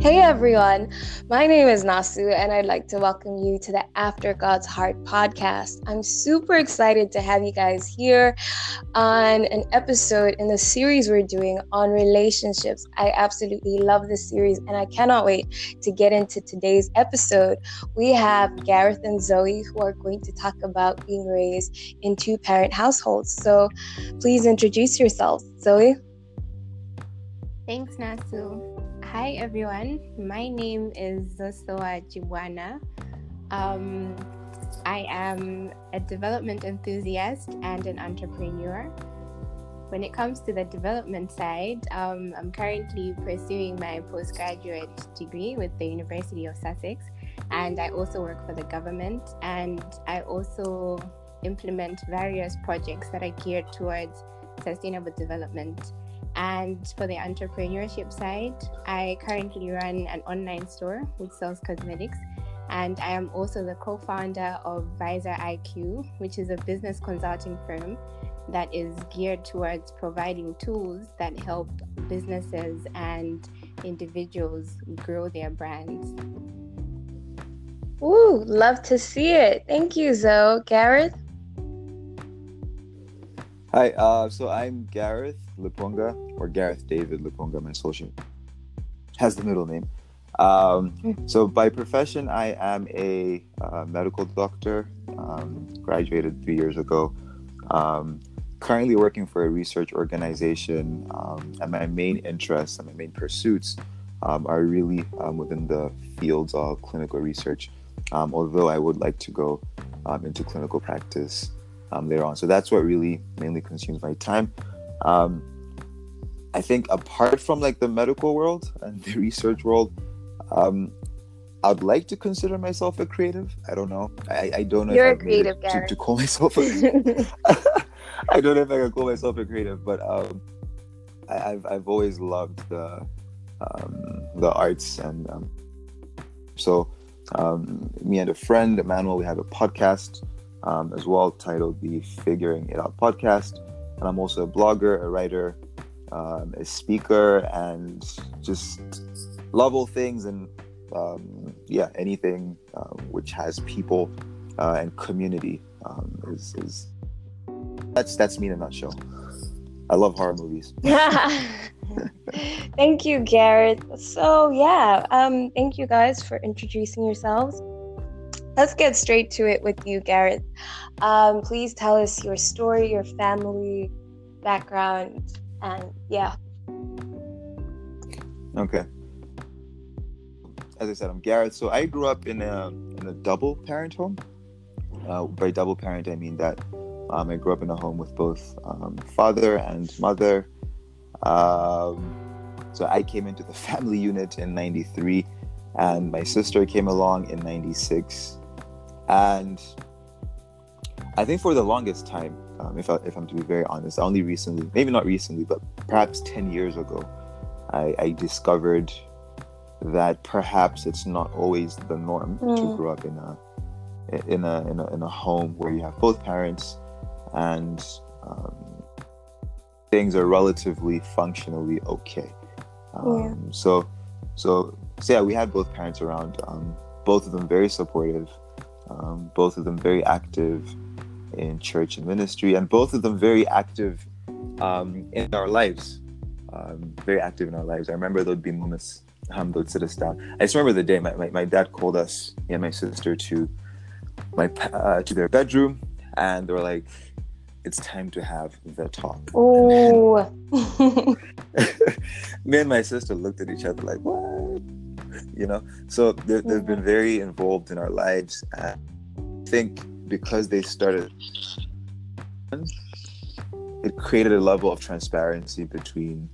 Hey everyone, my name is Nasu, and I'd like to welcome you to the After God's Heart podcast. I'm super excited to have you guys here on an episode in the series we're doing on relationships. I absolutely love this series, and I cannot wait to get into today's episode. We have Gareth and Zoe who are going to talk about being raised in two parent households. So please introduce yourselves. Zoe? Thanks, Nasu. Hi, everyone. My name is Zosowa Jibwana. Um, I am a development enthusiast and an entrepreneur. When it comes to the development side, um, I'm currently pursuing my postgraduate degree with the University of Sussex, and I also work for the government, and I also implement various projects that are geared towards sustainable development. And for the entrepreneurship side, I currently run an online store which sells cosmetics. And I am also the co founder of Visor IQ, which is a business consulting firm that is geared towards providing tools that help businesses and individuals grow their brands. Ooh, love to see it. Thank you, Zoe. Gareth? Hi, uh, so I'm Gareth Lupunga, or Gareth David Lupunga, my social has the middle name. Um, so by profession, I am a uh, medical doctor, um, graduated three years ago. Um, currently working for a research organization, um, and my main interests and my main pursuits um, are really um, within the fields of clinical research, although I would like to go into clinical practice later on. So that's what really mainly consumes my time. Um, I think apart from like the medical world and the research world, um, I'd like to consider myself a creative. I don't know. I, I don't know You're if a creative to, to, call myself a I don't know if I can call myself a creative, but um, I, have I've always loved the um, the arts and um, so um, me and a friend Emmanuel we have a podcast um, as well, titled the Figuring It Out podcast. And I'm also a blogger, a writer, um, a speaker, and just love all things and um, yeah, anything uh, which has people uh, and community um, is, is that's that's me in a nutshell. I love horror movies. thank you, Gareth. So yeah, um, thank you guys for introducing yourselves let's get straight to it with you, Gareth. Um, please tell us your story, your family background, and yeah. Okay. As I said, I'm Gareth. So I grew up in a in a double parent home. Uh, by double parent, I mean that um, I grew up in a home with both um, father and mother. Um, so I came into the family unit in '93, and my sister came along in '96. And I think for the longest time, um, if, I, if I'm to be very honest, only recently, maybe not recently, but perhaps 10 years ago, I, I discovered that perhaps it's not always the norm mm. to grow up in a, in a in a in a home where you have both parents and um, things are relatively functionally okay. Um, yeah. So so so yeah, we had both parents around. Um, both of them very supportive um, both of them very active in church and ministry, and both of them very active um, in our lives. Um, very active in our lives. I remember there'd be moments um, they'd sit us down. I just remember the day my, my, my dad called us, me and my sister, to my uh, to their bedroom, and they were like, "It's time to have the talk." Oh. me and my sister looked at each other like, "What?" You know? So they've been very involved in our lives and i think because they started it created a level of transparency between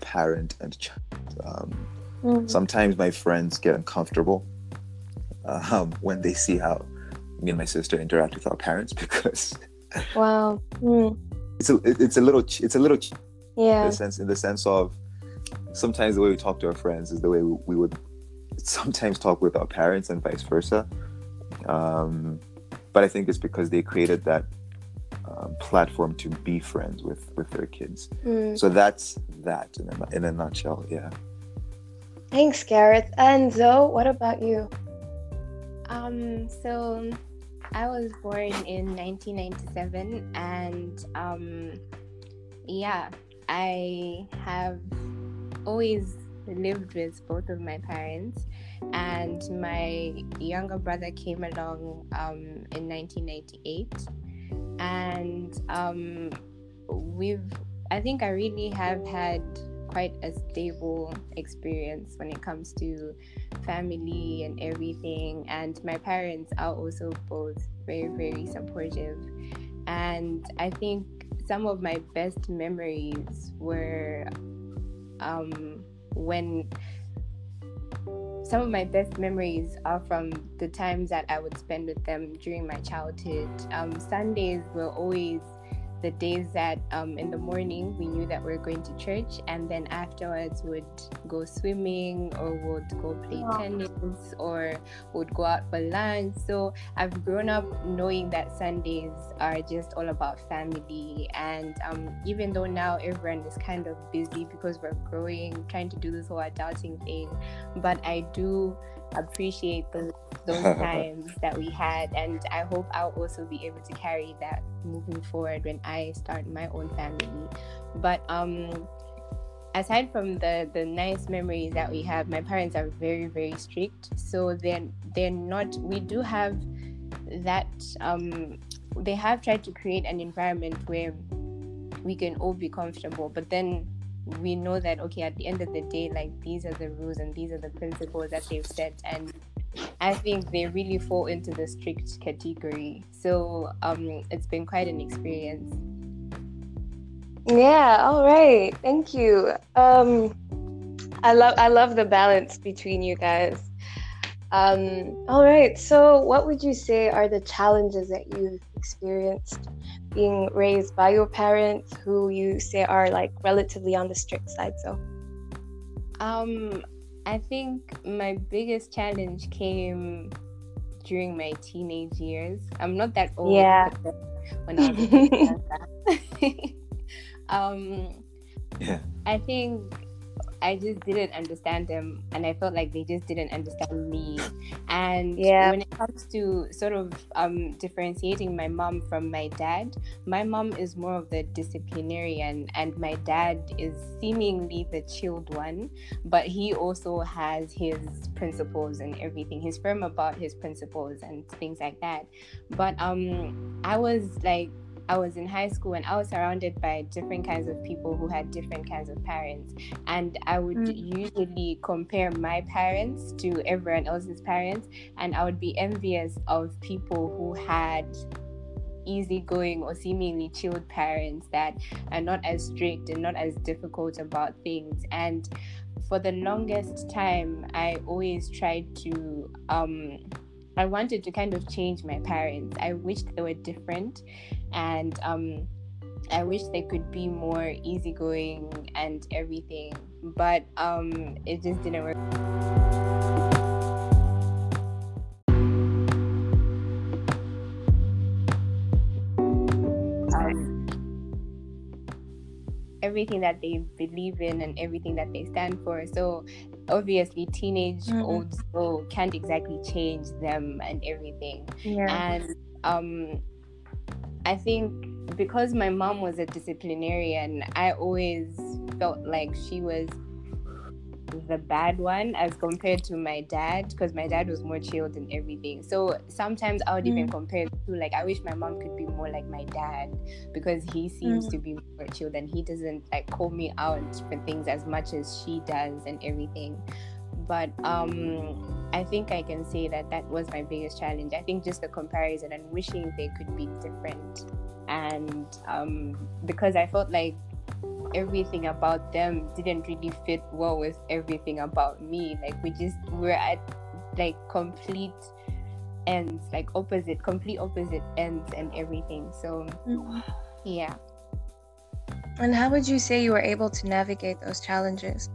parent and child. Um, mm-hmm. sometimes my friends get uncomfortable um, when they see how me and my sister interact with our parents because wow. Mm. it's a it's a little it's a little yeah in the sense in the sense of sometimes the way we talk to our friends is the way we, we would sometimes talk with our parents and vice versa. Um, but I think it's because they created that um, platform to be friends with with their kids. Mm. So that's that in a, in a nutshell. Yeah. Thanks, Gareth. And Zoe, what about you? Um, so I was born in 1997, and um, yeah, I have always lived with both of my parents, and my younger brother came along um, in 1998, and um, we've. I think I really have had quite a stable experience when it comes to family and everything. And my parents are also both very, very supportive. And I think some of my best memories were um, when some of my best memories are from the times that I would spend with them during my childhood. Um, Sundays were always the days that um, in the morning we knew that we are going to church and then afterwards would go swimming or would go play tennis or would go out for lunch. So i've grown up knowing that sundays are just all about family and um, even though now everyone is kind of busy because we're growing trying to do this whole adulting thing but i do appreciate those those times that we had and i hope i'll also be able to carry that moving forward when i start my own family. But um aside from the the nice memories that we have my parents are very very strict. So they're they're not we do have that um they have tried to create an environment where we can all be comfortable but then we know that okay at the end of the day like these are the rules and these are the principles that they've set and i think they really fall into the strict category. So um it's been quite an experience. Yeah all right thank you. Um i love i love the balance between you guys. Um all right so what would you say are the challenges that you've experienced being raised by your parents who you say are like relatively on the strict side so? Um i think my biggest challenge came during my teenage years. I'm not that old yeah. when i was um yeah. I think I just didn't understand them and I felt like they just didn't understand me. And yeah. when it comes to sort of um, differentiating my mom from my dad, my mom is more of the disciplinarian and my dad is seemingly the chilled one, but he also has his principles and everything. He's firm about his principles and things like that. But um I was like I was in high school and I was surrounded by different kinds of people who had different kinds of parents. And I would mm. usually compare my parents to everyone else's parents. And I would be envious of people who had easygoing or seemingly chilled parents that are not as strict and not as difficult about things. And for the longest time, I always tried to. Um, I wanted to kind of change my parents. I wished they were different and um, I wish they could be more easygoing and everything, but um, it just didn't work. Everything that they believe in and everything that they stand for. So obviously teenage mm-hmm. old soul can't exactly change them and everything. Yeah. And um I think because my mom was a disciplinarian, I always felt like she was the bad one as compared to my dad because my dad was more chilled and everything. So sometimes I would mm. even compare to like I wish my mom could be more like my dad because he seems mm. to be more chilled and he doesn't like call me out for things as much as she does and everything but um, I think I can say that that was my biggest challenge. I think just the comparison and wishing they could be different, and um, because I felt like everything about them didn't really fit well with everything about me. Like we just were at like complete ends, like opposite, complete opposite ends, and everything. So mm-hmm. yeah. And how would you say you were able to navigate those challenges?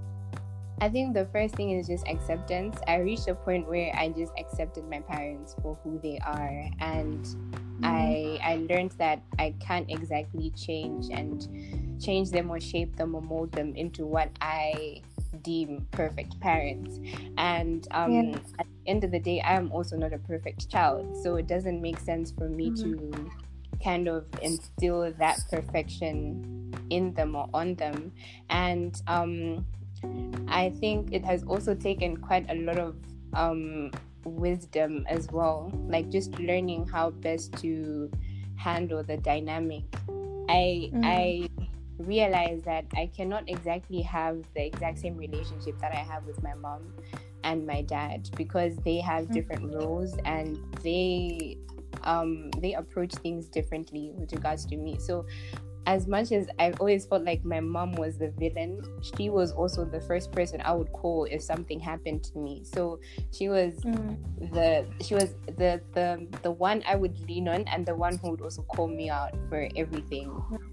I think the first thing is just acceptance. I reached a point where I just accepted my parents for who they are. And I I learned that I can't exactly change and change them or shape them or mold them into what I deem perfect parents. And um, yeah. at the end of the day, I am also not a perfect child, so it doesn't make sense for me mm-hmm. to kind of instill that perfection in them or on them. And um, I think it has also taken quite a lot of um, wisdom as well, like just learning how best to handle the dynamic. I mm. I realize that I cannot exactly have the exact same relationship that I have with my mom and my dad because they have mm. different roles and they um they approach things differently with regards to me. So as much as I've always felt like my mom was the villain, she was also the first person I would call if something happened to me. So she was mm. the she was the the the one I would lean on and the one who would also call me out for everything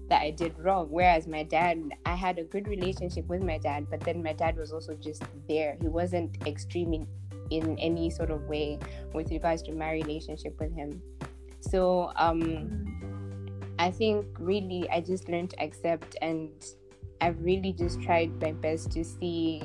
that I did wrong. Whereas my dad, I had a good relationship with my dad, but then my dad was also just there. He wasn't extreme in, in any sort of way with regards to my relationship with him. So um mm. I think really I just learned to accept and I've really just tried my best to see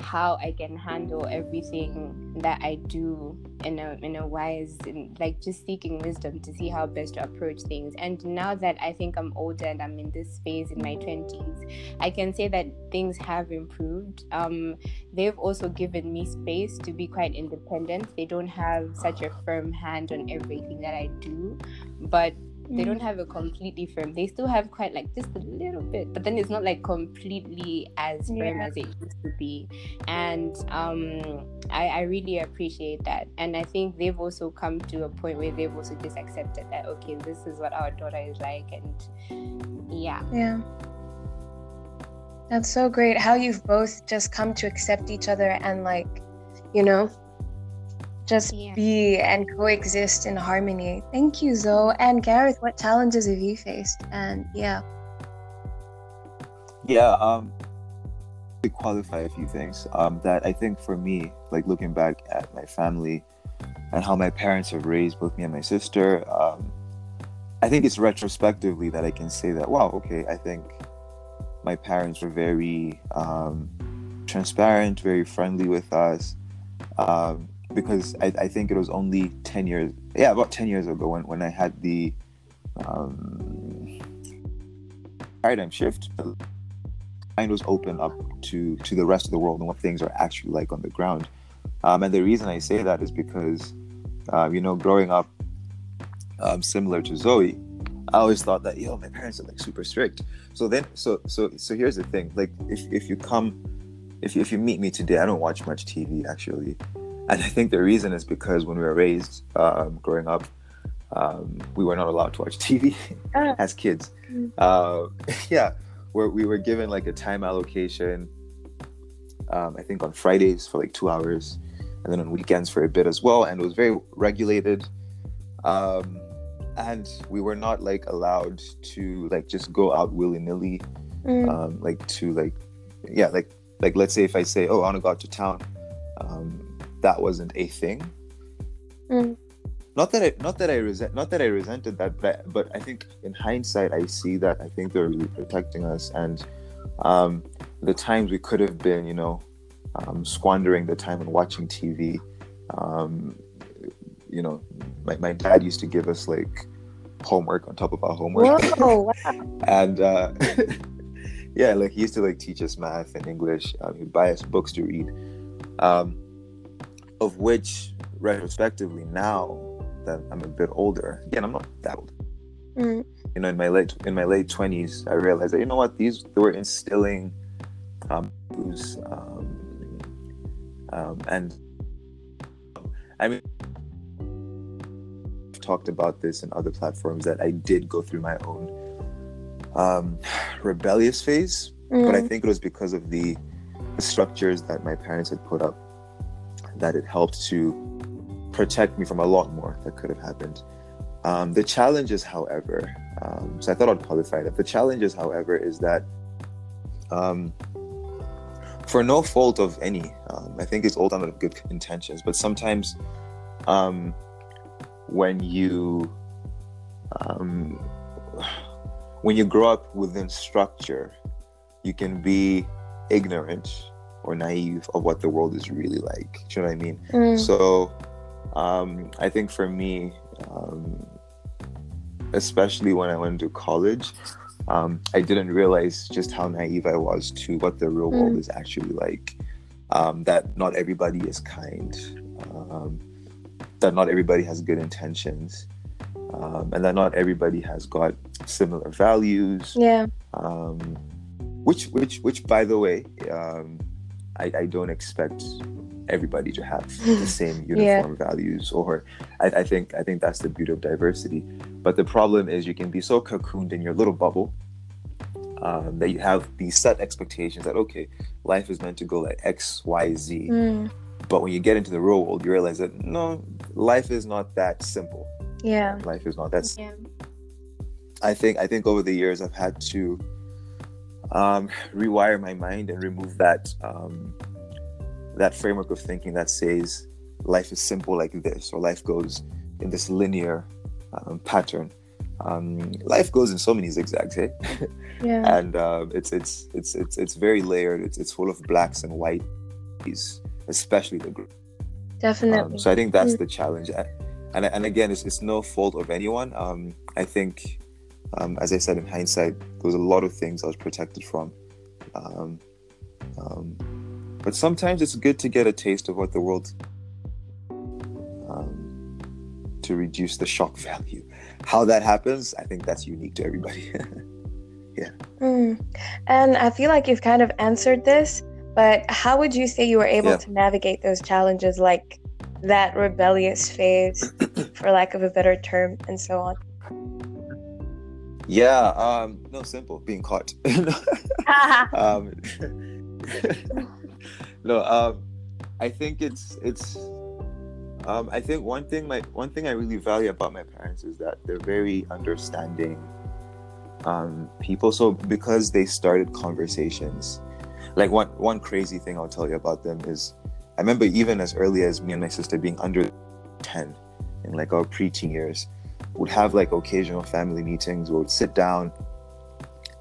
how I can handle everything that I do in a in a wise and like just seeking wisdom to see how best to approach things. And now that I think I'm older and I'm in this phase in my twenties, I can say that things have improved. Um, they've also given me space to be quite independent. They don't have such a firm hand on everything that I do, but they don't mm. have a completely firm they still have quite like just a little bit but then it's not like completely as firm yeah. as it used to be and um I, I really appreciate that and i think they've also come to a point where they've also just accepted that okay this is what our daughter is like and yeah yeah that's so great how you've both just come to accept each other and like you know just yeah. be and coexist in harmony. Thank you, Zoe. And Gareth, what challenges have you faced? And yeah. Yeah, um, to qualify a few things. Um, that I think for me, like looking back at my family and how my parents have raised both me and my sister, um, I think it's retrospectively that I can say that, wow, okay, I think my parents were very um, transparent, very friendly with us. Um, because I, I think it was only 10 years yeah about 10 years ago when, when i had the um, paradigm shift. Mind was open up to to the rest of the world and what things are actually like on the ground. Um, and the reason i say that is because uh, you know growing up um, similar to zoe i always thought that yo my parents are like super strict. So then so so so here's the thing like if, if you come if if you meet me today i don't watch much tv actually and I think the reason is because when we were raised um, growing up, um, we were not allowed to watch TV ah. as kids. Uh, yeah, where we were given like a time allocation. Um, I think on Fridays for like two hours, and then on weekends for a bit as well. And it was very regulated. Um, and we were not like allowed to like just go out willy nilly, mm. Um, like to like, yeah, like like let's say if I say, oh, I want to go out to town. That wasn't a thing. Mm. Not that I not that I resent not that I resented that, but I, but I think in hindsight I see that I think they're really protecting us and um, the times we could have been, you know, um, squandering the time and watching TV. Um, you know, my, my dad used to give us like homework on top of our homework. Whoa, wow. and uh, yeah, like he used to like teach us math and English. Um, he'd buy us books to read. Um, of which retrospectively now that I'm a bit older, again, I'm not that old. Mm. You know, in my late in my late twenties, I realized that you know what these they were instilling um, um, um and I mean I've talked about this in other platforms that I did go through my own um, rebellious phase, mm. but I mm. think it was because of the structures that my parents had put up that it helped to protect me from a lot more that could have happened. Um, the challenges, however, um, so I thought I'd qualify that. The challenges, however, is that um, for no fault of any, um, I think it's all done of good intentions, but sometimes um, when you um, when you grow up within structure, you can be ignorant or naive of what the world is really like. Do you know what I mean? Mm. So, um, I think for me, um, especially when I went to college, um, I didn't realize just how naive I was to what the real world Mm. is actually like. Um, that not everybody is kind, um, that not everybody has good intentions, um, and that not everybody has got similar values. Yeah. Um, which, which, which, by the way, um, I, I don't expect everybody to have the same Yeah. uniform values or I, I think I think that's the beauty of diversity. But the problem is you can be so cocooned in your little bubble um, that you have these set expectations that okay, life is meant to go like X, Y, Z. Mm. But when you get into the real world, you realize that no, life is not that simple. Yeah. Life is not that Yeah. I think I think over the years I've had to um, rewire my mind and remove that um, that framework of thinking that says life is simple like this or life goes in this linear um, pattern. Um, life goes in so many zigzags, eh? Yeah. and uh, it's it's it's it's it's very layered. It's it's full of blacks and whites, especially the group. Definitely. Um, so I think that's the challenge, and and again, it's, it's no fault of anyone. Um, I think, um, as I said in hindsight, there was a lot of things I was protected from. Um, um, but sometimes it's good to get a taste of what the world um, to reduce the shock value. How that happens, I think that's unique to everybody. Mm. And I feel like you've kind of answered this, but how would you say you were able Yeah. to navigate those challenges, like that rebellious phase, for lack of a better term, and so on? Yeah, um, no, simple, being caught. um, no, um, I think it's it's. Um, I think one thing my one thing I really value about my parents is that they're very understanding um, people. So because they started conversations, like one one crazy thing I'll tell you about them is, I remember even as early as me and my sister being under ten, in like our preteen years, would have like occasional family meetings. We would sit down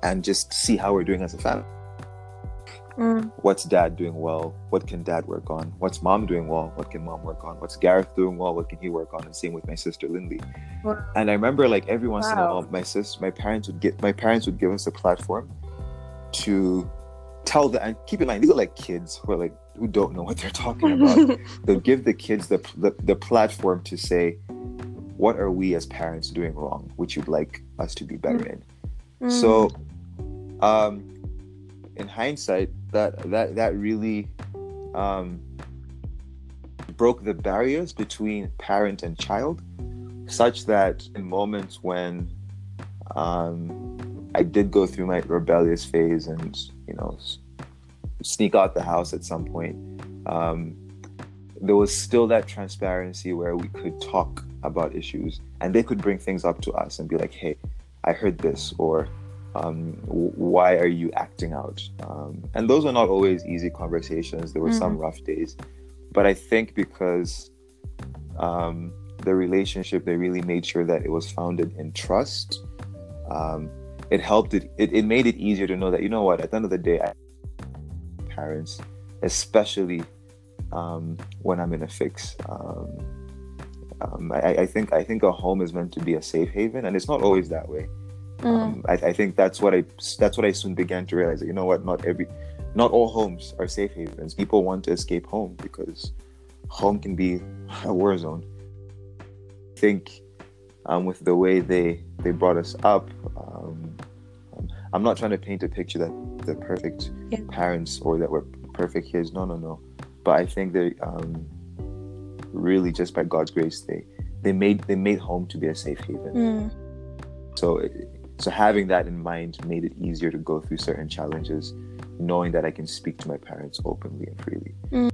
and just see how we're doing as a family Mm. what's dad doing well? What can dad work on? What's mom doing well? What can mom work on? What's gareth doing well? What can he work on? And same with my sister lindy. Wow. and i remember like every once in a while my sis my parents would get my parents would give us a platform to tell the and keep in mind these are like kids who are like who don't know what they're talking about. They'll give the kids the, the the platform to say what are we as parents doing wrong which you'd like us to be better in Mm. so um in hindsight that that that really um broke the barriers between parent and child such that in moments when um i did go through my rebellious phase and you know sneak out the house at some point um there was still that transparency where we could talk about issues and they could bring things up to us and be like hey i heard this or um, why are you acting out? Um, and those were not always easy conversations. There were some rough days, but I think because um, the relationship, they really made sure that it was founded in trust. Um, it helped it, it. It made it easier to know that you know what. At the end of the day, I, parents, especially um, when I'm in a fix. Um, um, I, I think I think a home is meant to be a safe haven, and it's not always that way. Mm. Um, I, I think that's what I that's what I soon began to realize. That, you know what? Not every, not all homes are safe havens. People want to escape home because home can be a war zone. I think um, with the way they they brought us up, um, um, I'm not trying to paint a picture that they're perfect Yeah. parents or that we're perfect kids. No, no, no. But I think that um, really just by God's grace they they made they made home to be a safe haven. Mm. So, so having that in mind made it easier to go through certain challenges, knowing that I can speak to my parents openly and freely.